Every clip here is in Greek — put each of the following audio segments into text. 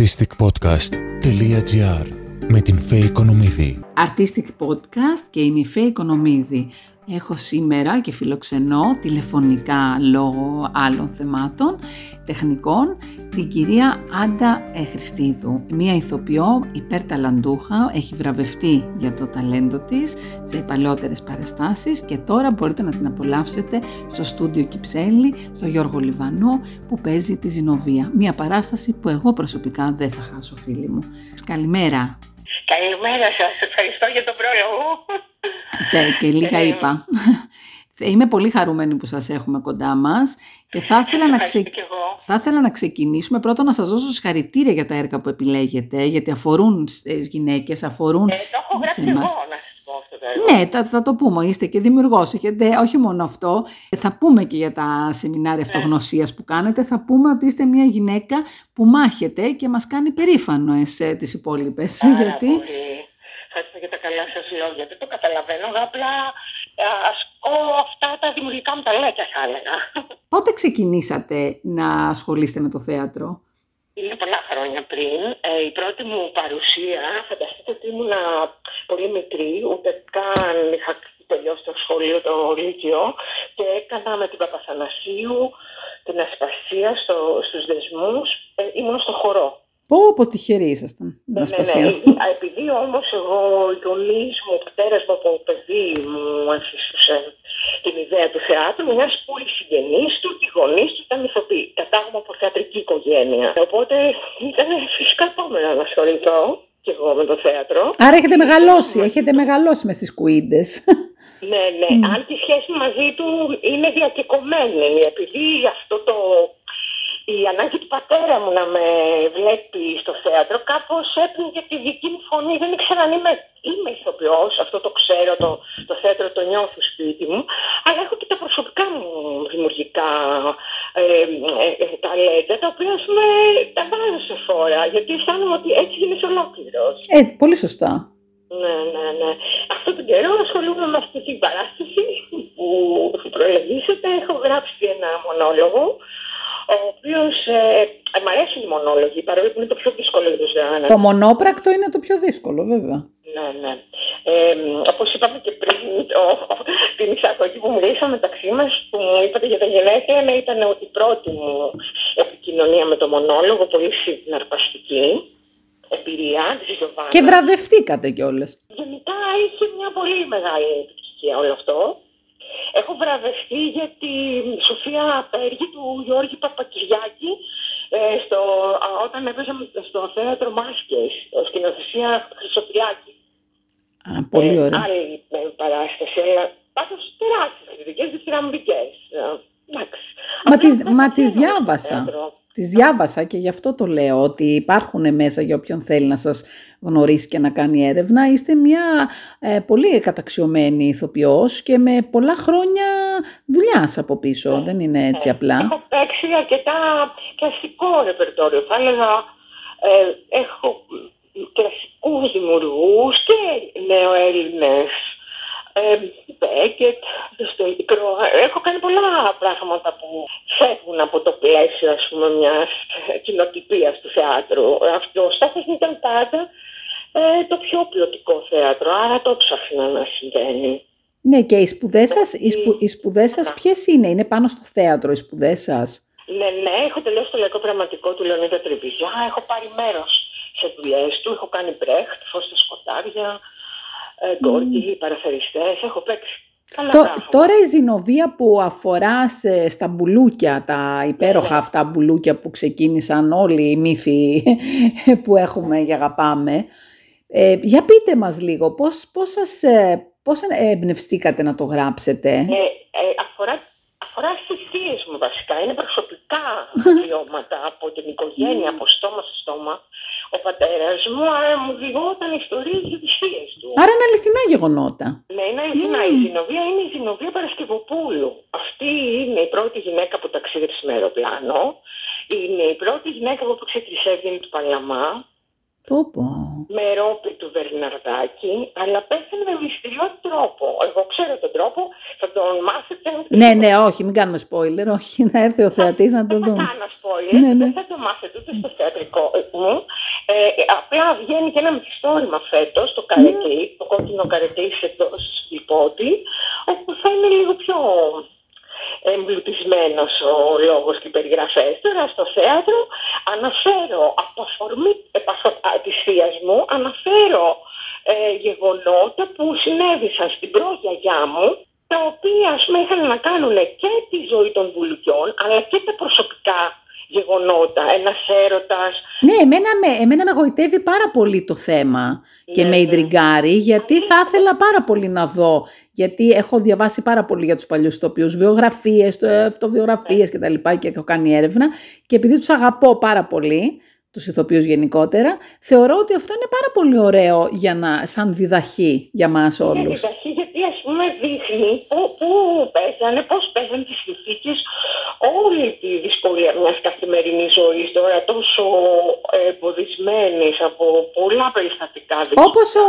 artisticpodcast.gr με την Φέη Οικονομίδη. Artistic Podcast και είμαι η Φέη Οικονομίδη. Έχω σήμερα και φιλοξενώ τηλεφωνικά λόγω άλλων θεμάτων τεχνικών την κυρία Άντα Χριστίδου, μία ηθοποιό υπερταλαντούχα, έχει βραβευτεί για το ταλέντο της σε παλαιότερες παραστάσεις και τώρα μπορείτε να την απολαύσετε στο στούντιο Κυψέλη, στο Γιώργο Λιβανό που παίζει τη Ζηνοβία. Μία παράσταση που εγώ προσωπικά δεν θα χάσω φίλοι μου. Καλημέρα. Καλημέρα σας, ευχαριστώ για τον πρόλογο. Και, και λίγα Ε, είπα. Είμαι πολύ χαρούμενη που σας έχουμε κοντά μας και θα ήθελα, να ξε... Ευχαριστώ κι εγώ. θα ήθελα να ξεκινήσουμε πρώτα να σας δώσω συγχαρητήρια για τα έργα που επιλέγετε γιατί αφορούν στις γυναίκες, αφορούν Ε, το έχω γράψει σε εγώ, εμάς. να Ναι, θα, θα το πούμε. Είστε και δημιουργός. Έχετε, όχι μόνο αυτό. Θα πούμε και για τα σεμινάρια αυτογνωσίας που κάνετε. Θα πούμε ότι είστε μια γυναίκα που μάχεται και μας κάνει περήφανες ε, τις υπόλοιπες. Πάρα γιατί; πολύ. Ευχαριστώ για τα καλά σας λόγια. Δεν το καταλαβαίνω, απλά α, ασκώ αυτά τα δημιουργικά μου ταλέντια θα έλεγα. πότε ξεκινήσατε να ασχολείστε με το θέατρο; Είναι πολλά χρόνια πριν. Ε, η πρώτη μου παρουσία, φανταστείτε ότι ήμουν πολύ μικρή, ούτε καν είχα τελειώσει το σχολείο, το Λύκειο και έκανα με την Παπαθανασίου την ασπασία στο, στους δεσμούς. Ε, ήμουν στο χορό. Πω, πω τυχεροί ήσασταν. Ναι, να ναι, σπασιά. ναι. Α, Επειδή όμως εγώ, οι γονείς μου, ο πατέρας μου από παιδί μου αφήσουσε την ιδέα του θεάτρου, μιας που οι συγγενείς του, οι γονείς του ήταν ηθοποιοί. Κατάγομαι από θεατρική οικογένεια. Οπότε ήταν φυσικά επόμενο να ασχοληθώ κι εγώ με το θέατρο. Άρα έχετε μεγαλώσει, έχετε μεγαλώσει μες στις κουίντες. Ναι, ναι. Αν τη σχέση μαζί του είναι διακεκομένη, επειδή αυτό το. Η ανάγκη του πατέρα μου να με βλέπει στο θέατρο κάπως έπνιγε τη δική μου φωνή. Δεν ήξερα αν είμαι, είμαι ηθοποιός, αυτό το ξέρω, το, το θέατρο το νιώθω σπίτι μου, αλλά έχω και τα προσωπικά μου δημιουργικά ε, ε, ε, ταλέντα, τα οποία ας πούμε, τα βάζω σε φόρα, γιατί αισθάνομαι ότι έτσι γίνεσαι ολόκληρος. ε, πολύ σωστά. Ναι, ναι, ναι. Αυτό τον καιρό ασχολούμαι με αυτή την παράσταση που προελεγήσατε. Έχω γράψει ένα μονόλογο, ο οποίος ε, μ' αρέσουν οι μονόλογοι, παρόλο που είναι το πιο δύσκολο για τους να Το μονόπρακτο είναι το πιο δύσκολο, βέβαια. ναι, ναι. Ε, Όπως είπαμε και πριν, το, την εισαγωγή που μιλήσαμε μεταξύ μας, που μου είπατε για τα γενέθλια, ναι, ήταν ότι η πρώτη μου επικοινωνία με το μονόλογο, πολύ συναρπαστική εμπειρία τη Γιωβάνα. Και βραβευτήκατε κιόλας. Γενικά είχε μια πολύ μεγάλη επιτυχία όλο αυτό. Έχω βραβευτεί για τη Σοφία Πέργη του Γιώργη Παπακυριάκη ε, στο, α, όταν έπαιζα στο θέατρο Μάσκες, σκηνοθεσία Χρυσοπριάκη. Α, πολύ Ε, ωραία. άλλη ε, παράσταση, αλλά πάντως τεράστιες κριτικές, διθυραμβικές. Ε, εντάξει. Μα Απλά τις, δεν μα τα τις θέλω στο διάβασα. θέατρο. Τις διάβασα και γι' αυτό το λέω ότι υπάρχουν μέσα για όποιον θέλει να σας γνωρίσει και να κάνει έρευνα. Είστε μια ε, πολύ καταξιωμένη ηθοποιός και με πολλά χρόνια δουλειάς από πίσω. Δεν είναι έτσι απλά. Έχω παίξει αρκετά κλασικό ρεπερτόριο. Θα έλεγα, ε, έχω κλασικούς δημιουργούς και νεοέλληνες. Ε, Μπέκετ, Δοστοϊκρό. Έχω κάνει πολλά πράγματα που φεύγουν από το πλαίσιο ας πούμε, μιας κοινοτυπίας του θεάτρου. Αυτό ο στόχος μου ήταν πάντα ε, το πιο ποιοτικό θέατρο, άρα το ψάχνα να συμβαίνει. Ναι, και οι σπουδές σας, οι σπου, οι σπουδές σας ποιες είναι, είναι πάνω στο θέατρο οι σπουδές σας; Ναι, ναι, έχω τελειώσει το λαϊκό πραγματικό του Λεωνίδα Τριβιζιά. Έχω πάρει μέρος σε δουλειές του. Έχω κάνει μπρέχτ, φως στα σκοτάδια, ε, γκόρκι, παραθεριστές. Έχω παίξει. Καλά Τω- πράγματα. τώρα η ζηνοβία που αφορά σε- στα μπουλούκια, τα υπέροχα αυτά μπουλούκια που ξεκίνησαν όλοι οι μύθοι που έχουμε και αγαπάμε. Ε, για πείτε μας λίγο, πώς, πώς, σας, ε, πώς εμπνευστήκατε να το γράψετε; Ε, ε, αφορά, αφορά στις θείες μου βασικά. Είναι προσωπικά βιώματα από την οικογένεια, από στόμα σε στόμα. Ο πατέρας μου άρα μου διηγόταν ιστορίες για τις θείες του. Άρα είναι αληθινά γεγονότα. Ναι, είναι αληθινά. Η Ζηνοβία είναι η Ζηνοβία Παρασκευοπούλου. Αυτή είναι η πρώτη γυναίκα που ταξίδεψε με αεροπλάνο. Είναι η πρώτη γυναίκα που έπαιξε τη Σέβγενη του Παλαμά. Πω, πω. με ρόπι του Βερναρδάκη, αλλά πέθανε με μυστηριό τρόπο. Εγώ ξέρω τον τρόπο, θα τον μάθετε. Ναι, ναι, όχι, μην κάνουμε spoiler, όχι, να έρθει ο θεατής να το Δεν δουν. θα κάνω spoiler, Ναι, ναι. δεν θα το μάθετε ούτε στο θεατρικό μου. Ε, απλά βγαίνει και ένα μυθιστόρημα φέτος, το καρεκλί, Ναι. το κόκκινο καρεκλί σε λιπότη, όπου θα είναι λίγο πιο εμπλουτισμένος ο λόγος και οι περιγραφές. Τώρα στο θέατρο αναφέρω από αφορμή επαφο- α, της θείας μου, αναφέρω ε, γεγονότα που συνέβησαν στην προγιαγιά μου, τα οποία ας πούμε είχαν να κάνουν και τη ζωή των βουλουκιών, αλλά και τα προσωπικά γεγονότα, ένας έρωτας, Ναι, εμένα με, εμένα με γοητεύει πάρα πολύ το θέμα και Ναι, με ναι. ιντριγκάρει, γιατί θα ήθελα πάρα πολύ να δω, γιατί έχω διαβάσει πάρα πολύ για τους παλιούς ηθοποιούς, βιογραφίες, το- αυτοβιογραφίες και τα λοιπά και έχω κάνει έρευνα και επειδή τους αγαπώ πάρα πολύ, τους ηθοποιούς γενικότερα, θεωρώ ότι αυτό είναι πάρα πολύ ωραίο για να, σαν διδαχή για μας Είναι όλους. διδαχή γιατί ας πούμε δείχνει πού, πού παίζανε, πώς παίζανε τις συνθήκες όλη τη δυσκολία μιας καθημερινής ζωής τώρα τόσο εμποδισμένης από πολλά περιστατικά. Όπως ο,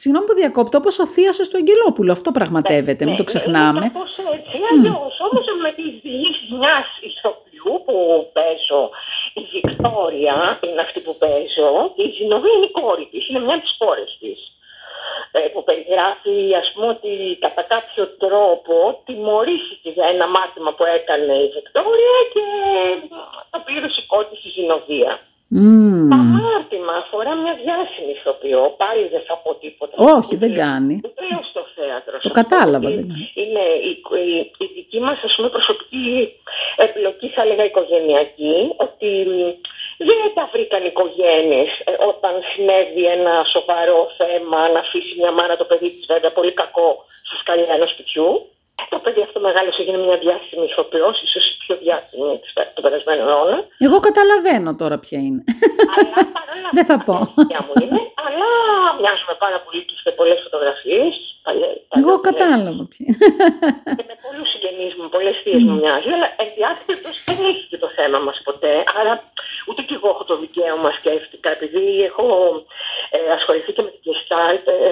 συγγνώμη που διακόπτω, όπως ο θείασος του Αγγελόπουλου, αυτό πραγματεύεται, μην το ξεχνάμε. Ναι, Είναι κάπως έτσι, αλλιώς όμως με τις διηγήσεις μιας ηθοποιού που παίζω, η Βικτόρια είναι αυτή που παίζω και η Ζηνοβία είναι η κόρη της, είναι μια από τις κόρες της ε, που περιγράφει ας πούμε ότι κατά κάποιο τρόπο τιμωρήθηκε για ένα μάθημα που έκανε η Βικτόρια και το πλήρωσε η κόρη της η Ζηνοβία. Μμμ. Το αμάρτημα αφορά μια διάσημη ηθοποιό, πάλι δεν θα πω τίποτα. Όχι, δεν κάνει. Ούτε λέω στο θέατρο. Το σας πω κατάλαβα, ότι δεν κάνει. Είναι η, η, η δική μας ας πούμε, προσωπική εμπλοκή, θα έλεγα οικογενειακή, ότι μ, δεν τα βρήκαν οι οικογένειες ε, όταν συνέβη ένα σοβαρό θέμα να αφήσει μια μάνα το παιδί της βέβαια πολύ κακό στα σκαλιά ενός σπιτιού. Το παιδί αυτό μεγάλωσε, έγινε μια διάσημη ηθοποιός, ίσως η πιο διάσημη της πε- του περασμένου αιώνα. Εγώ καταλαβαίνω τώρα ποια είναι. Αλλά παρόλα Δεν θα αυτά, πω. παιδιά μου είναι, αλλά μοιάζουμε πάρα πολύ και σε πολλές φωτογραφίες. παλιέ- Εγώ παλιές, κατάλαβα ποια είναι. και με πολλούς συγγενείς μου, πολλές θείες μου μοιάζει, αλλά εν διάρκεια περιπτώσει δεν έχει και το θέμα μας ποτέ. Άρα ούτε κι εγώ έχω το δικαίωμα, σκέφτηκα, επειδή έχω ε, ασχοληθεί και με την Gestalt, ε,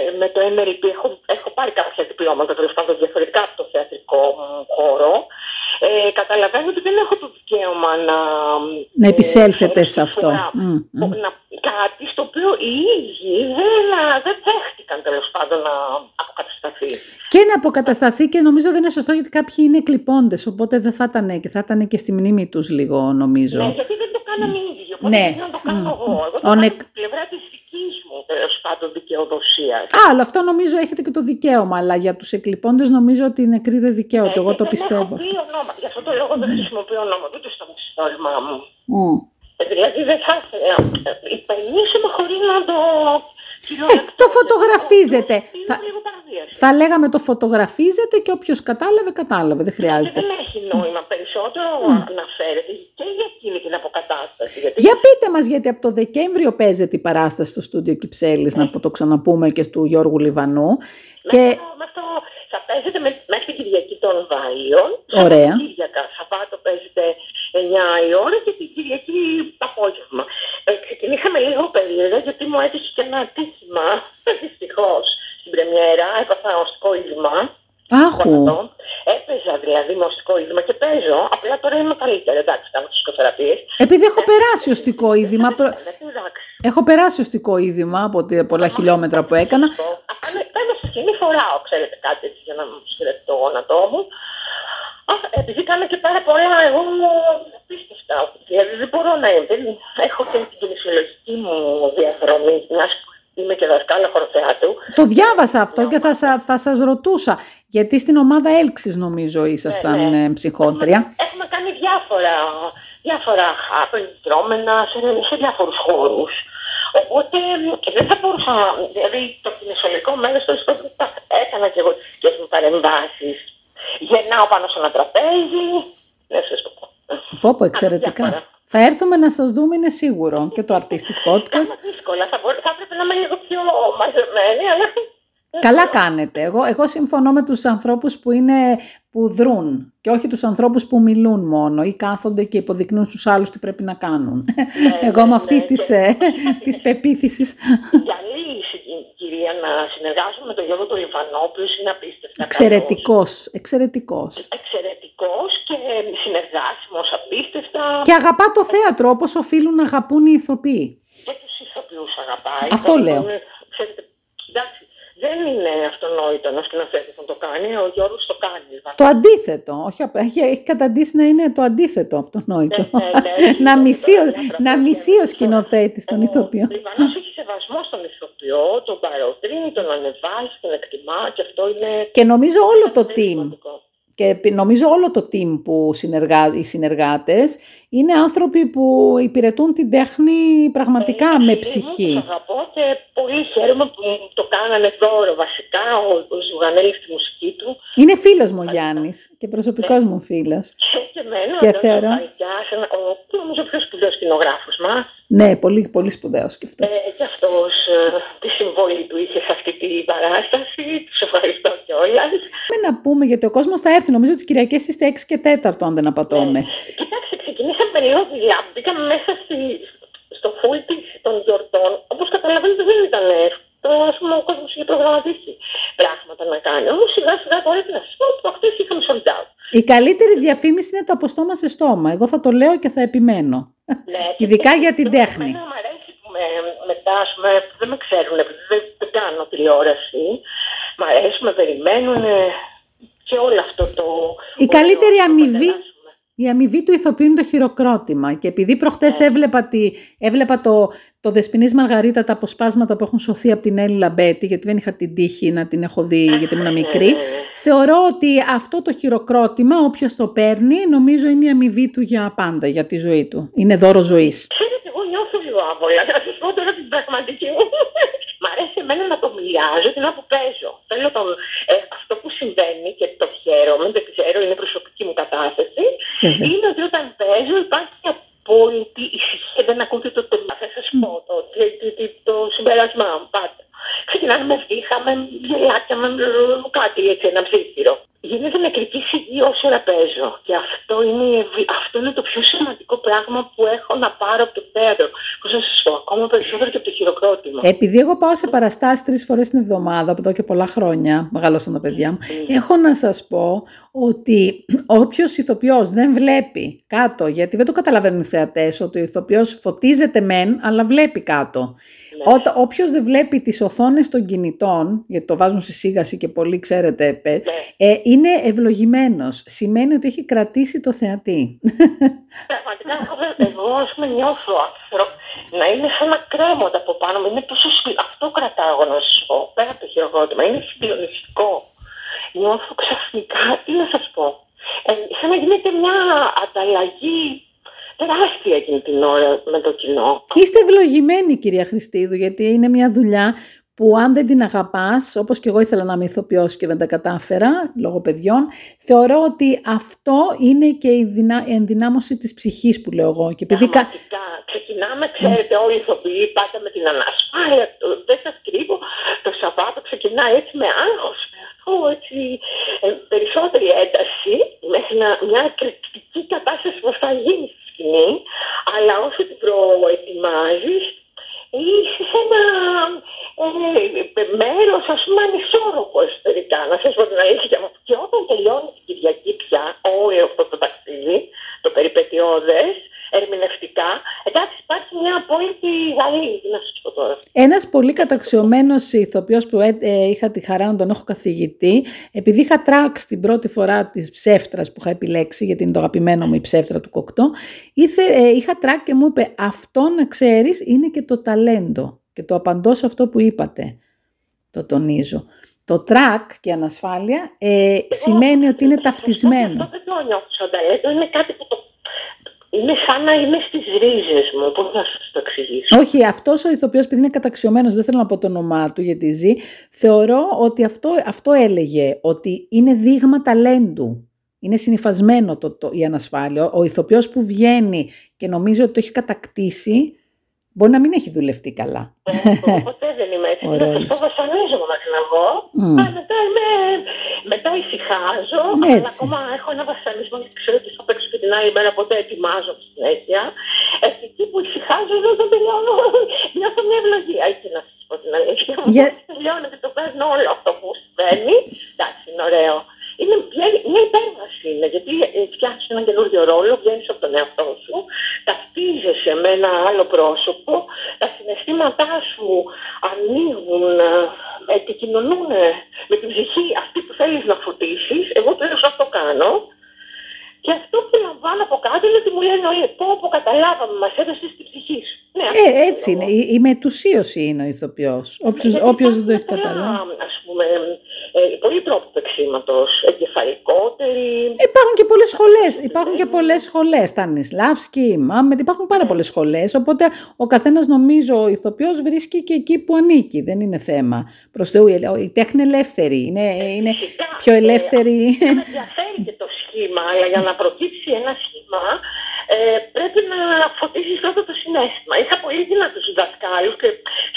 ε, με το MLP, έχω, έχω πάρει κάποια διπλώματα τέλος πάντων διαφορετικά από το θεατρικό μου χώρο. Ε, καταλαβαίνω ότι δεν έχω το δικαίωμα να. Να επισέλθετε σε αυτό. φορά Μμ, μ. να, κάτι στο οποίο οι ίδιοι δεν, δεν δέχτηκαν τέλος πάντων να αποκατασταθεί. Και να αποκατασταθεί και νομίζω δεν είναι σωστό γιατί κάποιοι είναι κλειπώντες, οπότε δεν θα ήταν και θα ήταν και στη μνήμη τους λίγο νομίζω. Ναι, γιατί δεν το κάναμε οι ίδιοι. Οπότε Ναι. γιατί να το κάνω Μμ. εγώ. Εγώ το Ο κάνω νεκ- από την πλευρά της δικής μου τέλο πάντων δικαιοδοσίας. Α, αλλά αυτό νομίζω έχετε και το δικαίωμα, αλλά για τους εκλειπώντες νομίζω ότι οι νεκροί δεν δικαίωται, εγώ το πιστεύω αυτό. Γι' αυτό το λόγο δεν χρησιμοποιώ ονόματα ούτε στο μυθιστόρημά μου. Μμ. Ε, Δηλαδή δεν θα ήθελα. Υπενήσεμα χωρί να το. Ε, το φωτογραφίζετε. Είναι Θα- λίγο παραβίαση. Θα λέγαμε το φωτογραφίζετε και όποιος κατάλαβε, κατάλαβε, δεν Και χρειάζεται. δεν έχει νόημα περισσότερο αναφέρεται και για εκείνη την αποκατάσταση. Γιατί Για πείτε μας, γιατί από το Δεκέμβριο παίζεται η παράσταση στο στούντιο Κυψέλης, να το ξαναπούμε και του Γιώργου Λιβανού. Και Με αυτό, με αυτό θα παίζετε με, μέχρι την Κυριακή των Βάιων. Ωραία. Κυριακά. Σαββάτο παίζετε 9 η ώρα και την Κυριακή το απόγευμα. Ε, ξεκινήσαμε λίγο περίεργα γιατί μου έτυχε και ένα ατύχημα. Δυστυχώ στην Πρεμιέρα έπαθα οστικό είδημα. άχου, Αυτό. Έπαιζα δηλαδή με οστικό είδημα και παίζω. Απλά τώρα είμαι καλύτερα. Εντάξει, κάνω φυσικοθεραπείε. επειδή έχω περάσει οστικό είδημα, προ- Εντάξει. έχω περάσει οστικό είδημα από τη- πολλά χιλιόμετρα που έκανα. Απλά παίρνω στη σκηνή, φοράω, ξέρετε κάτι έτσι για να μου στρέψει το γόνατό μου. Α, επειδή κάνω και πάρα πολλά, εγώ απίστευτα. Δηλαδή δεν μπορώ να είμαι. δεν- Έχω και την κινησιολογική μου διαδρομή, μια που είμαι και δασκάλα χωροθεάτρου. Το διάβασα αυτό και θα, σα, θα σας ρωτούσα, γιατί στην ομάδα έλξης νομίζω ήσασταν Ναι, ναι. ε, ψυχότρια. Έχουμε, έχουμε κάνει διάφορα, διάφορα χάπεν, δρόμενα σε, σε διάφορους χώρους. Οπότε μ, δεν θα μπορούσα, δηλαδή το κινησιολογικό μέρος το έκανα και εγώ τις δικές μου παρεμβάσεις. Γεννάω πάνω σε ένα τραπέζι. Δεν σας το πω. Πω πω, εξαιρετικά. διάφορα. Θα έρθουμε να σας δούμε, είναι σίγουρο, και το Artistic Podcast. Κάπως δύσκολα. Θα, μπορώ, θα έπρεπε να είμαι λίγο πιο μαζεμένη, αλλά... Καλά κάνετε. Εγώ, εγώ συμφωνώ με τους ανθρώπους που, είναι, που δρούν και όχι τους ανθρώπους που μιλούν μόνο ή κάθονται και υποδεικνύουν στους άλλους τι πρέπει να κάνουν. Ναι, Εγώ ναι, με αυτής ναι, της, και- ε, της πεποίθησης. Καλή η κυρία να συνεργάζομαι με τον Γιώργο τον Λιβανό, ο οποίος είναι απίστευτα καλός. Εξαιρετικός, εξαιρετικός. Εξαιρετικός και συνεργάσιμος απίστευτα Και αγαπά το θέατρο όπως οφείλουν να αγαπούν οι ηθοποιοί. και τους ηθοποιούς αγαπάει. Αυτό Δηλαδή, λέω. είναι- Ξέρετε, εντάξει, δεν είναι αυτονόητο να σκηνοθέτης να το κάνει, ο Γιώργος το κάνει. Το αντίθετο, όχι απλά, έχει, έχει καταντήσει να είναι το αντίθετο αυτονόητο. Ναι, ναι, ναι. να μισεί, ο- Ναι, να ναι, μισεί ο ναι. σκηνοθέτης τον ηθοποιό. Ο Λιβανός έχει σεβασμό στον ηθοποιό, τον παροτρύνει, τον ανεβάζει, τον εκτιμά και αυτό είναι Και νομίζω όλο το πολύ team, σημαντικό. Και επι- νομίζω όλο το team που συνεργά, οι συνεργάτες είναι άνθρωποι που υπηρετούν την τέχνη πραγματικά Είναι με φίλοι μου, ψυχή. Τους αγαπώ και πολύ χαίρομαι που μου το κάνανε δώρο βασικά, ο, ο Ζουγανέλης στη μουσική του Είναι φίλος μου ο Γιάννης και προσωπικός μου φίλος. και, και εμένα, Και ο Γιώργος θεωρώ- Βαγιάς, ένα- ο, νομίζω ο πιο σπουδαίος σκηνογράφος μας. Ναι, πολύ, πολύ σπουδαίος και Ε, αυτός. και αυτός ε, τη συμβολή του είχε σε αυτή την παράσταση. Τους ευχαριστώ κιόλας. Με να πούμε γιατί ο κόσμος θα έρθει. Νομίζω τις Κυριακές είστε 6 και 4 αν δεν απατώμε. Κοιτάξτε, ξεκινήσαμε με λίγο δουλειά. Μπήκαμε μέσα στη, στο φουλ της των γιορτών. Όπως καταλαβαίνετε δεν ήταν εύκολο. Ας πούμε ο κόσμος είχε προγραμματίσει πράγματα να κάνει. Όμως σιγά σιγά τώρα τι να σας πω, από χτες είχαμε sold out. Η καλύτερη διαφήμιση είναι το από στόμα σε στόμα. Εγώ θα το λέω και θα επιμένω. Ναι, Ειδικά και- για την και τέχνη. Εμένα μου αρέσει που με, μετά, ας πούμε, που δεν με ξέρουν, επειδή δεν, δεν κάνω τηλεόραση. Μ' αρέσει, με περιμένουν και όλο αυτό το... Η καλύτερη ωραίο να αμοιβή περάσουμε. Η αμοιβή του ηθοποιού είναι το χειροκρότημα. Και επειδή προχτές Ναι. έβλεπα, τη, έβλεπα το, το Δεσποινής Μαργαρίτα, τα αποσπάσματα που έχουν σωθεί από την Έλλη Λαμπέτη, γιατί δεν είχα την τύχη να την έχω δει, γιατί ήμουν μικρή, ναι, ναι. θεωρώ ότι αυτό το χειροκρότημα, όποιος το παίρνει, νομίζω είναι η αμοιβή του για πάντα, για τη ζωή του. Είναι δώρο ζωής. Ξέρετε, εγώ νιώθω λίγο άβολα. Να σας πω τώρα την πραγματική μου. Μ' αρέσει εμένα να το μιλιάζω την ώρα που παίζω. Θέλω τον, ε, αυτό που συμβαίνει και το χαίρομαι, δεν ξέρω, είναι προσωπική μου κατάσταση. Βέβαια. Είναι ότι όταν παίζω υπάρχει μια απόλυτη ησυχία. Δεν ακούτε το τελείω. Θα σα πω το, το, το, το, το συμπέρασμά μου πάντα. Ξεκινάνε με βήχα, με γελάκια, με με κάτι έτσι, ένα ψήφιρο. Γίνεται νεκρική σιγή όσο ώρα παίζω. Και αυτό είναι, η ευη- αυτό είναι το πιο σημαντικό πράγμα που έχω να πάρω από το θέατρο. Πώς να σας πω, ακόμα περισσότερο και από το χειροκρότημα. Επειδή εγώ πάω σε παραστάσεις τρεις φορές την εβδομάδα, από εδώ και πολλά χρόνια, μεγαλώσαν τα παιδιά μου, έχω να σας πω ότι όποιος ηθοποιός δεν βλέπει κάτω, γιατί δεν το καταλαβαίνουν οι θεατές, ότι ο ηθοποιός φωτίζεται μεν, αλλά βλέπει κάτω. Όταν, όποιος δεν βλέπει τις οθόνες των κινητών, γιατί το βάζουν στη σίγαση και πολλοί ξέρετε, πε- ε, είναι ευλογημένος. Σημαίνει ότι έχει κρατήσει το θεατή. Πραγματικά, εγώ, δεν- εγώ ας πούμε νιώθω άνθρωπο να είναι σαν να κρέμονται από πάνω μου. Είναι τόσο σκληρό. Αυτό κρατάω εγώ να σας πω. Πέρα από το χειροκρότημα. Είναι συγκλονιστικό. Νιώθω ξαφνικά, τι να σας πω. Ε, σαν να γίνεται μια ανταλλαγή τεράστια εκείνη την ώρα με το κοινό. Είστε ευλογημένοι κυρία Χριστίδου γιατί είναι μια δουλειά που αν δεν την αγαπάς, όπως και εγώ ήθελα να είμαι ηθοποιός και δεν τα κατάφερα λόγω παιδιών, θεωρώ ότι αυτό είναι και η δυνα... ενδυνάμωση της ψυχής που λέω εγώ. Και επειδή κα- Πραγματικά. Ξεκινάμε, ξέρετε, όλοι οι ηθοποιοί πάτε με την ανασφάλεια. Το, δεν σας κρύβω. Το Σαββάτο ξεκινάει έτσι με άγχος, με αυτό έτσι ε, περισσότερη ένταση, μέχρι να, μια εκρηκτική κατάσταση που θα γίνει στη σκηνή. Αλλά όσο την προετοιμάζει, είσαι σε ένα ε, μέρος, ας πούμε, ανισόρροπο εσωτερικά. Να σας πω την αλήθεια μου. Και όταν τελειώνει την Κυριακή πια όλο αυτό το ταξίδι, το περιπετειώδες, ερμηνευτικά, εντάξει, υπάρχει μια απόλυτη γαλήνη. Τι να σας πω τώρα. Ένας πολύ καταξιωμένος ηθοποιός που ε, ε, είχα τη χαρά να τον έχω καθηγητή, επειδή είχα τράξει την πρώτη φορά της ψεύτρας που είχα επιλέξει, γιατί είναι το αγαπημένο μου η ψεύτρα του κοκτό, ήθε, ε, είχα τράξει και μου είπε αυτό να ξέρεις είναι και το ταλέντο. Και το απαντώ σε αυτό που είπατε. Το τονίζω. Το τρακ και ανασφάλεια ε, σημαίνει ότι είναι Αυτό ταυτισμένο. δεν το νιώθω σαν ταλέντο, είναι κάτι που το... Είναι σαν να είμαι στις ρίζες μου, πώς να σας το εξηγήσω; Όχι, αυτός ο ηθοποιός, επειδή είναι καταξιωμένος, δεν θέλω να πω το όνομά του γιατί ζει, θεωρώ ότι αυτό, αυτό έλεγε, ότι είναι δείγμα ταλέντου. Είναι συνυφασμένο το, το, η ανασφάλεια. Ο ηθοποιός που βγαίνει και νομίζει ότι το έχει κατακτήσει, μπορεί να μην έχει δουλευτεί καλά. Εγώ ποτέ δεν είμαι έτσι. ο ρόλος. Αυτό βασανίζομαι μέχρι να βγω. Μμ. Αλλά μετά, είμαι, μετά ησυχάζω. Αλλά Έτσι. ακόμα έχω ένα βασανισμό γιατί ξέρω ότι θα παίξω και την άλλη μέρα, οπότε ετοιμάζω στη συνέχεια. Ε, και εκεί που ησυχάζω, εδώ δεν τελειώνω. Νιώθω μια ευλογία. Έτσι να σας πω την αλήθεια. Για- Μόλις τελειώνω και το παίρνω όλο αυτό που συμβαίνει. Εντάξει, είναι ωραίο. Είναι μια, μια υπέρβαση είναι, γιατί ε, φτιάχνει έναν καινούριο ρόλο, βγαίνεις από τον εαυτό σου, ταυτίζεσαι με ένα άλλο πρόσωπο, τα συναισθήματά σου ανοίγουν, ε, επικοινωνούν με την ψυχή αυτή που θέλεις να φωτίσεις. Εγώ τέλος αυτό κάνω. Και αυτό που λαμβάνω από κάτω είναι ότι μου λένε όλοι, πω, πω καταλάβαμε, μας έδωσες την ψυχή σου. Ναι, αυτό Ε, ξέρω έτσι είναι. εγώ. Η, η μετουσίωση είναι ο ηθοποιός. Όποιος, Γιατί όποιος δεν το έχει υπάρχουν πολλά, καταλάβει. Ας πούμε, ε, πολλοί τρόποι παίξήματος, εγκεφαλικότεροι. Υπάρχουν και πολλές σχολές. Υπάρχουν και πολλές σχολές. Τα Νισλάβσκι, Μάμετ, υπάρχουν πάρα πολλές σχολές. Οπότε ο καθένας νομίζω ο ηθοποιός βρίσκει και εκεί που ανήκει. Δεν είναι θέμα. Προς Θεού, η η τέχνη ελεύθερη. Είναι, είναι Φυσικά, πιο ε, ελεύθερη. Με ενδιαφέρει και το σχήμα, αλλά για να προκύψει ένα σχήμα ε, πρέπει να φωτίσεις πρώτα το συνέστημα. Είχα πολύ δυνατούς δασκάλους και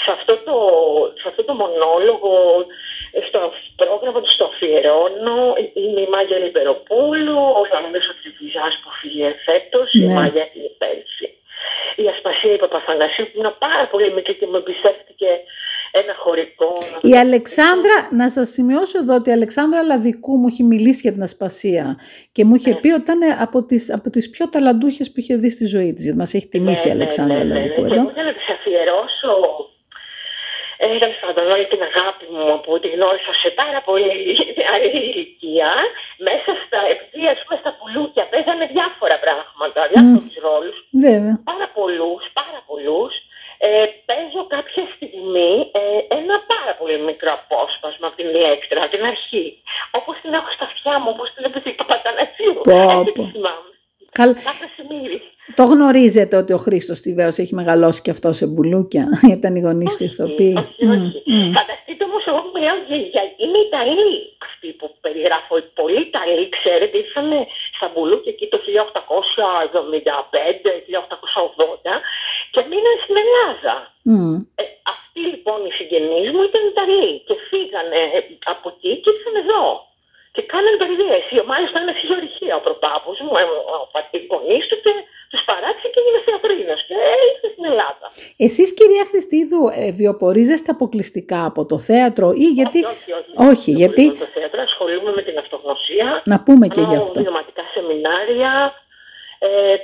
σε αυτό το, σε αυτό το μονόλογο, ε, στο πρόγραμμα του στο αφιερώνω, είναι η Μάγια Λιμπεροπούλου, ο Λαμίδος ο Τριβιζάς που φύγει φέτος, η Ναι. Μάγια την πέρσι. Η Ασπασία η Παπαθανασίου που είναι πάρα πολύ μικρή και με εμπιστεύτηκε ένα χωρικό. Η Αλεξάνδρα, να σας σημειώσω εδώ ότι η Αλεξάνδρα Λαδικού μου έχει μιλήσει για την ασπασία και μου Ναι. είχε πει ότι ήταν από τις, από τις πιο ταλαντούχες που είχε δει στη ζωή της. Γιατί μας έχει τιμήσει η Αλεξάνδρα Λαδικού ναι, Και εδώ. εγώ για να τη αφιερώσω ε, τέλο πάντων όλη την αγάπη μου που τη γνώρισα σε πάρα πολύ νεαρή ηλικία, μέσα στα, επειδή ας πούμε στα πουλούκια παίζανε διάφορα πράγματα, διάφορους ρόλους, Βέβαια. πάρα πολλούς, πάρα πολλούς. Ε, παίζω κάποια στιγμή ε, ένα πάρα πολύ μικρό απόσπασμα από την Ηλέκτρα, την αρχή. Όπως την έχω στα αυτιά μου, όπως την έπαιζε η Παπατανασίου. Πω, Έτσι πω. τη θυμάμαι. Καλ... Κάθε σημείρι. Το γνωρίζετε ότι ο Χρήστος Τιβαίος έχει μεγαλώσει και αυτό σε μπουλούκια. Ήταν οι γονείς του ηθοποιοί. Όχι, Μμ, όχι. μμ. Φανταστείτε όμω, εγώ που μιλάω για, για είναι Ιταλοί αυτοί που περιγράφω. Οι πολλοί Ιταλοί, ξέρετε, ήρθαν στα Μπουλούκια εκεί το 1875, 1880 και μείναν στην Ελλάδα. Μμ. Ε, αυτοί λοιπόν οι συγγενείς μου ήταν Ιταλοί και φύγανε ε, από εκεί και ήρθαν εδώ. Και κάνανε παιδείες. Μάλιστα ένα ορυχεία ο προπάπους μου, ε, ο πατήρ γονείς του και τους παράτησε και έγινε θεατρίνος και ε, ήρθε στην Ελλάδα. Εσείς κυρία Χριστίδου ε, βιοπορίζεστε αποκλειστικά από το θέατρο ή γιατί... Όχι, όχι, όχι. Όχι, Δεν γιατί... ασχολούμαι με το θέατρο, ασχολούμαι με την αυτογνωσία. Να πούμε και κάνω γι' αυτό. βιωματικά σεμινάρια. Ε,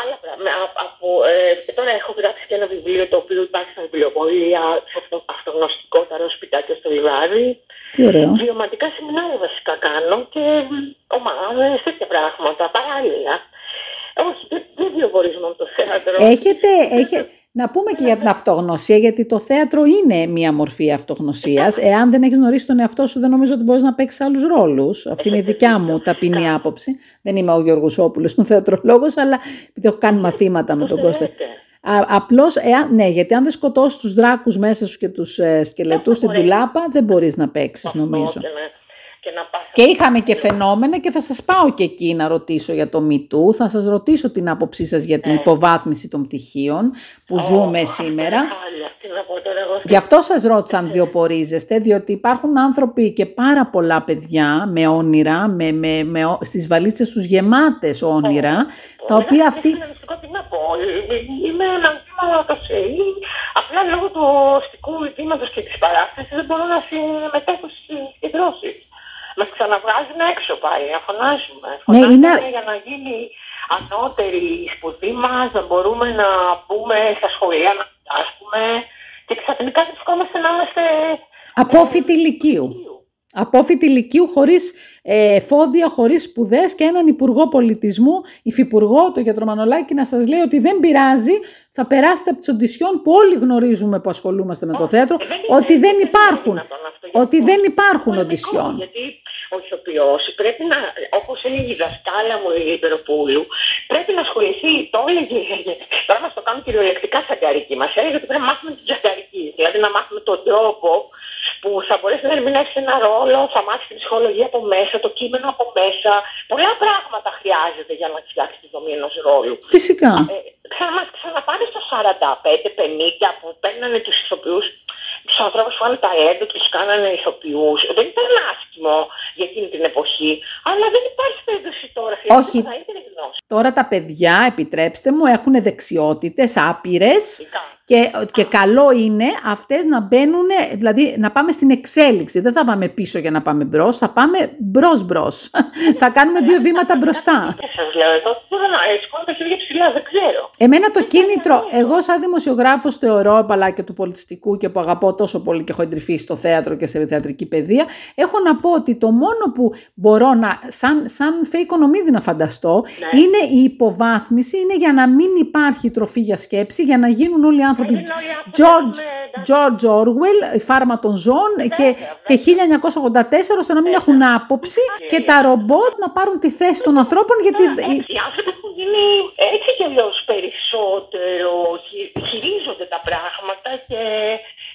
άλλα πράγματα. Α- Από, ε, τώρα έχω γράψει και ένα βιβλίο το οποίο υπάρχει στα βιβλιοπολία σε αυτό, αυτογνωστικό ταρό σπιτάκια στο λιβάδι. Τι ωραίο. Βιωματικά σεμινάρια βασικά κάνω και ομάδες, τέτοια πράγματα παράλληλα. Όχι, δεν, δεν βιοπορίζομαι από το θέατρο. Έχετε, έχε... Να πούμε και για την αυτογνωσία, γιατί το θέατρο είναι μία μορφή αυτογνωσίας. Εάν δεν έχεις γνωρίσει τον εαυτό σου, δεν νομίζω ότι μπορείς να παίξεις άλλους ρόλους. Αυτή είναι η δικιά μου ταπεινή άποψη. Δεν είμαι ο Γιώργος Όπουλος, ο θεατρολόγος, αλλά επειδή έχω κάνει μαθήματα με τον Κώστα. Λέτε. Α, απλώς, εάν, ναι, γιατί αν δεν σκοτώσεις τους δράκους μέσα σου και τους ε, σκελετούς στην μπορεί. τουλάπα, δεν μπορείς να παίξεις, Αυτό νομίζω. Και να, και να πας Και είχαμε και φαινόμενα και θα σας πάω και εκεί να ρωτήσω για το MeToo. Θα σας ρωτήσω την άποψή σας για την υποβάθμιση των πτυχίων που ζούμε σήμερα. Χάλια, τι να πω τώρα εγώ. Γι' αυτό σας ρώτησα αν βιοπορίζεστε, διότι υπάρχουν άνθρωποι και πάρα πολλά παιδιά με όνειρα, με, με, με, ό- στις βαλίτσες τους γεμάτες όνειρα, τα οποία αυτοί... Είναι μυστικό, τι να πω. Ε, Είμαι ένα βήμα το ΣΕΗ. Απλά λόγω του αστικού βήματος και της παράστασης δεν μπορώ να συμμετέχω στις συγκεντρώσεις. Μα ξαναβγάζουν έξω πάλι, να φωνάζουμε. Ναι, Φωνάζουμε είναι- για να γίνει ανώτερη η σπουδή μας, να μπορούμε να μπούμε στα σχολεία να διδάσκουμε. Και ξαφνικά βρισκόμαστε να είμαστε. Απόφοιτοι λυκείου. Απόφοιτοι λυκείου χωρίς ε, φόδια, χωρίς σπουδές και έναν υπουργό πολιτισμού, υφυπουργό, το γιατρό Μανολάκη, να σας λέει ότι δεν πειράζει, θα περάσετε από τις οντισιόν που όλοι γνωρίζουμε που ασχολούμαστε με το θέατρο, Ε, δεν είναι- ότι δεν δεν είναι υπάρχουν. δυνατόν αυτό, γιατί Ότι δεν υπάρχουν Πολεμικό, οντισιόν. Γιατί ο ηθοποιό πρέπει να, όπως έλεγε η δασκάλα μου η Λιμπεροπούλου, πρέπει να ασχοληθεί. Το έλεγε. Τώρα μας το κάνουν κυριολεκτικά τσαγκαρική. Μας έλεγε ότι πρέπει να μάθουμε την τσαγκαρική. Δηλαδή να μάθουμε τον τρόπο που θα μπορέσει να ερμηνεύσει ένα ρόλο, θα μάθει την ψυχολογία από μέσα, το κείμενο από μέσα. Πολλά πράγματα χρειάζεται για να φτιάξει τη δομή ενός ρόλου. Φυσικά. Ε, θα μας ξαναπάνε στο 45-50 που παίρνανε τους ηθοποιούς τους ανθρώπους που είχαν ταλέντο, τους κάνανε ηθοποιούς. Δεν ήταν άσχημο για εκείνη την εποχή, αλλά δεν υπάρχει περίπτωση τώρα. Όχι. Τώρα τα παιδιά, επιτρέψτε μου, έχουν δεξιότητες άπειρες και, και καλό είναι αυτές να μπαίνουν, δηλαδή να πάμε στην εξέλιξη. Δεν θα πάμε πίσω για να πάμε μπρος, θα πάμε μπρος μπρος. θα κάνουμε δύο βήματα μπροστά. Σας λέω εδώ, μπορώ να τα χέρια ψηλά, δεν ξέρω. Εμένα το κίνητρο, εγώ σαν δημοσιογράφος θεωρώ και του πολιτιστικού και που αγαπώ τόσο πολύ και έχω εντρυφεί στο θέατρο και σε θεατρική παιδεία, έχω να πω ότι το μόνο που μπορώ να, σαν, σαν φέικονομίδη να φανταστώ, ναι. είναι η υποβάθμιση, είναι για να μην υπάρχει τροφή για σκέψη, για να γίνουν όλοι οι άνθρωποι. George, George Orwell, η φάρμα των ζώων και, και 1984, ώστε να μην έχουν άποψη και τα ρομπότ να πάρουν τη θέση των ανθρώπων. Γιατί... Οι άνθρωποι έχουν γίνει έτσι κι αλλιώς περισσότερο, χειρίζονται τα πράγματα και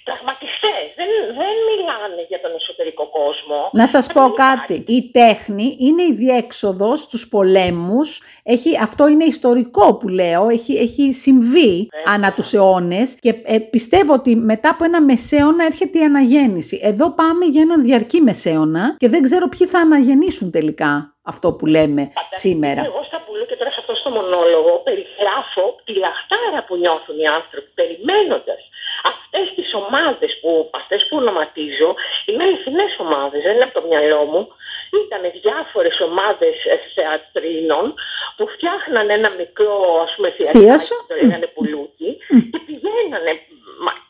πραγματιστές. Δεν, δεν μιλάνε για τον εσωτερικό κόσμο. Να σας πω κάτι. Η τέχνη είναι η διέξοδος στους πολέμους. Έχει, αυτό είναι ιστορικό που λέω. Έχει, έχει συμβεί ε, ανά τους αιώνες και ε, πιστεύω ότι μετά από ένα μεσαίωνα έρχεται η αναγέννηση. Εδώ πάμε για έναν διαρκή μεσαίωνα και δεν ξέρω ποιοι θα αναγεννήσουν τελικά αυτό που λέμε σήμερα. Εγώ στα πουλώ και τώρα σε αυτό στο μονόλογο περιγράφω τη λαχτάρα που νιώθουν οι άνθρωποι περιμένοντας αυτές τις ομάδες που, αυτές που ονοματίζω είναι αληθινές ομάδες, δεν είναι από το μυαλό μου. Ήταν διάφορες ομάδες θεατρίνων που φτιάχναν ένα μικρό ας πούμε θεατράκι, το λέγανε πουλούκι και πηγαίνανε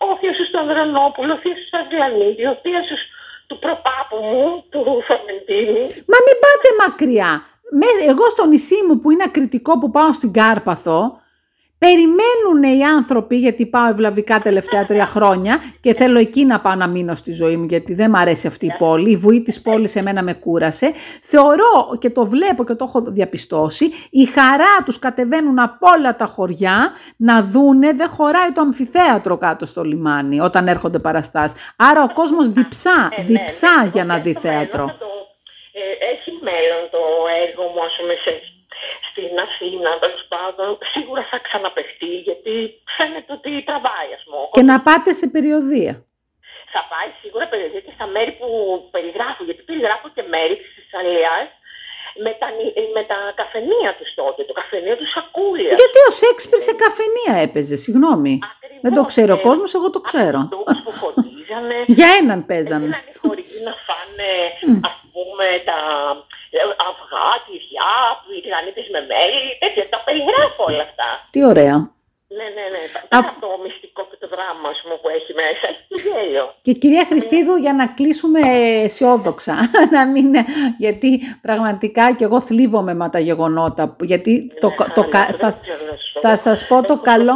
ο Θείασος του Ανδρανόπουλο, ο Θείασος του Αγγλανίδη, ο Θείασος του προπάπου μου, του Φαρμεντίνη. Μα μην πάτε μακριά. Εγώ στο νησί μου που είναι ακριτικό που πάω στην Κάρπαθο, Περιμένουν οι άνθρωποι, γιατί πάω ευλαβικά τελευταία τρία χρόνια και θέλω εκεί να πάω να μείνω στη ζωή μου, γιατί δεν μου αρέσει αυτή η πόλη. Η βουή της πόλης εμένα με κούρασε. Θεωρώ και το βλέπω και το έχω διαπιστώσει, η χαρά τους κατεβαίνουν από όλα τα χωριά να δούνε, δεν χωράει το αμφιθέατρο κάτω στο λιμάνι όταν έρχονται παραστάσεις. Άρα ο κόσμος διψά, ε, ναι, διψά ναι, για να δει θέατρο. Ε, έχει μέλλον το έργο μου, ας πούμε, σε στην Αθήνα, τέλος πάντων, σίγουρα θα ξαναπεχτεί γιατί φαίνεται ότι τραβάει, ας πούμε. Και να πάτε σε περιοδία. Θα πάει σίγουρα περιοδία και στα μέρη που περιγράφω, γιατί περιγράφω και μέρη της Θεσσαλία με τα, με τα καφενεία τους τότε, το καφενείο τους Σακούλιας. Γιατί ο Σέξπιρ σε καφενεία έπαιζε, συγγνώμη. Δεν το ξέρω ο κόσμος, εγώ το ξέρω. που φωτίζανε. Για έναν παίζανε. να φάνε, ας πούμε, τα αυγά, τυριά, τηγανίτες με μέλι, τέτοια. Τα περιγράφω όλα αυτά. Τι ωραία. Ναι, ναι, ναι. Αυτό το μυστικό και το δράμα πούμε, που έχει μέσα. Γέλιο. Και κυρία Χριστίδου, για να κλείσουμε αισιόδοξα, να μην, γιατί πραγματικά και εγώ θλίβομαι με τα γεγονότα. Γιατί το, ναι, το, το, θα, θα σας πω το καλό.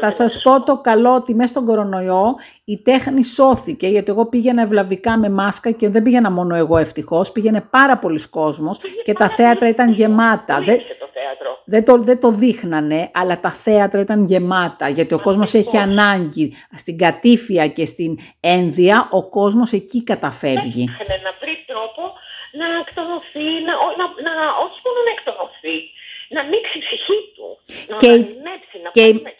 Θα σας πω το καλό ότι μέσα στον κορονοϊό η τέχνη σώθηκε γιατί εγώ πήγαινα ευλαβικά με μάσκα και δεν πήγαινα μόνο εγώ ευτυχώς, πήγαινε πάρα πολλοί κόσμος και τα θέατρα ήταν γεμάτα. Δεν, δεν, το, δεν το δείχνανε, αλλά τα θέατρα ήταν γεμάτα γιατί ο κόσμος έχει ανάγκη στην κατήφια και στην ένδια, ο κόσμος εκεί καταφεύγει. Να βρει τρόπο να εκτονωθεί, να, να, να, όχι μόνο να εκτονωθεί, να ανοίξει η ψυχή του, να και, να και, πάρει καινούργια μηνύματα.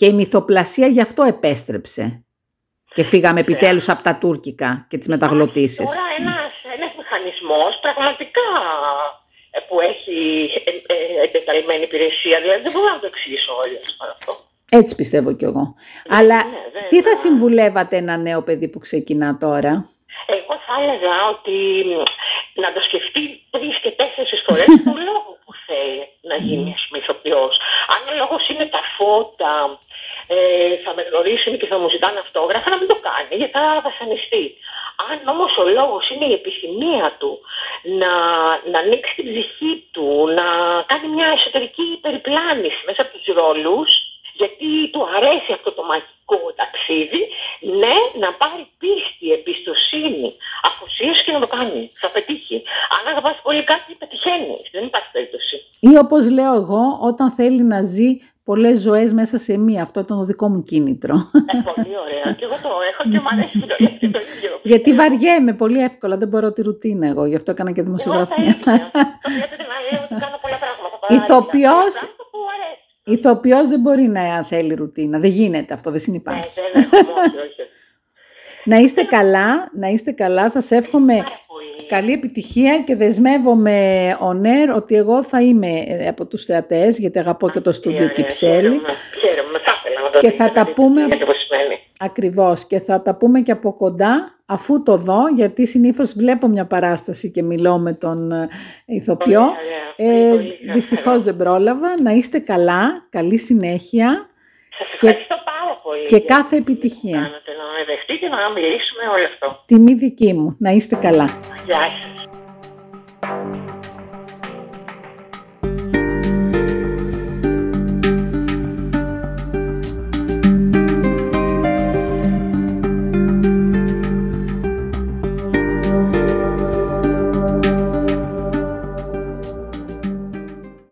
Και η μυθοπλασία γι' αυτό επέστρεψε. Και φύγαμε επιτέλους από τα τουρκικά και τις μεταγλωτήσεις. Τώρα ένας, ένας μηχανισμός πραγματικά ε, που έχει ε, ε, εντεταλμένη υπηρεσία, δηλαδή δεν μπορώ να το εξηγήσω όλοι αυτό. Έτσι πιστεύω κι εγώ. Ναι, Αλλά ναι, τι θα συμβουλεύατε ένα νέο παιδί που ξεκινά τώρα; Εγώ θα έλεγα ότι να το σκεφτεί τρεις και τέσσερις φορές το λόγο που θέλει να γίνει ηθοποιός. Αν ο λόγος είναι τα φώτα, ε, θα με γνωρίσουν και θα μου ζητάνε αυτόγραφα, να μην το κάνει, γιατί θα βασανιστεί. Αν όμως ο λόγος είναι η επιθυμία του να, να ανοίξει την ψυχή του, να κάνει μια εσωτερική περιπλάνηση μέσα από τους ρόλους, γιατί του αρέσει αυτό το μαγικό ταξίδι, ναι, να πάρει πίστη, εμπιστοσύνη, αφοσίωση και να το κάνει. Θα πετύχει. Αν αγαπάς πολύ κάτι, πετυχαίνει. Δεν υπάρχει περίπτωση. Ή όπω λέω εγώ, όταν θέλει να ζει πολλές ζωές μέσα σε μία. Αυτό ήταν το δικό μου κίνητρο. Ε, πολύ ωραία. Και εγώ το έχω και μου αρέσει το, ίδιο. Γιατί βαριέμαι πολύ εύκολα. Δεν μπορώ τη ρουτίνα εγώ. Γι' αυτό έκανα και δημοσιογραφία. Εγώ θα ήθελα. κάνω πολλά πράγματα. Ηθοποιός, Ηθοποιός δεν μπορεί να θέλει ρουτίνα. Δεν γίνεται αυτό, δεν συνεπάρχει. Ναι, δεν όχι, όχι. Να είστε καλά, να είστε καλά. Σας εύχομαι Πάρα πολύ. καλή επιτυχία και δεσμεύομαι on air ότι εγώ θα είμαι ε, από τους θεατές, γιατί αγαπώ και το στούντιο Ωραία, Κυψέλη. Χαίρομαι, χαίρομαι. θα ήθελα να το Και δείτε, θα να τα δείτε πούμε- τι ακριβώς σημαίνει. Ακριβώς και θα τα πούμε και από κοντά αφού το δω γιατί συνήθως βλέπω μια παράσταση και μιλώ με τον ε, ηθοποιό. Πολύ ωραία, Ε, πολύ καλά. δυστυχώς δεν πρόλαβα. Να είστε καλά, καλή συνέχεια Σας ευχαριστώ πάρα πολύ. και για κάθε το που επιτυχία. Κάνατε να με δεχτείτε να μιλήσουμε όλο αυτό. Τιμή δική μου. Να είστε καλά. Γεια σας.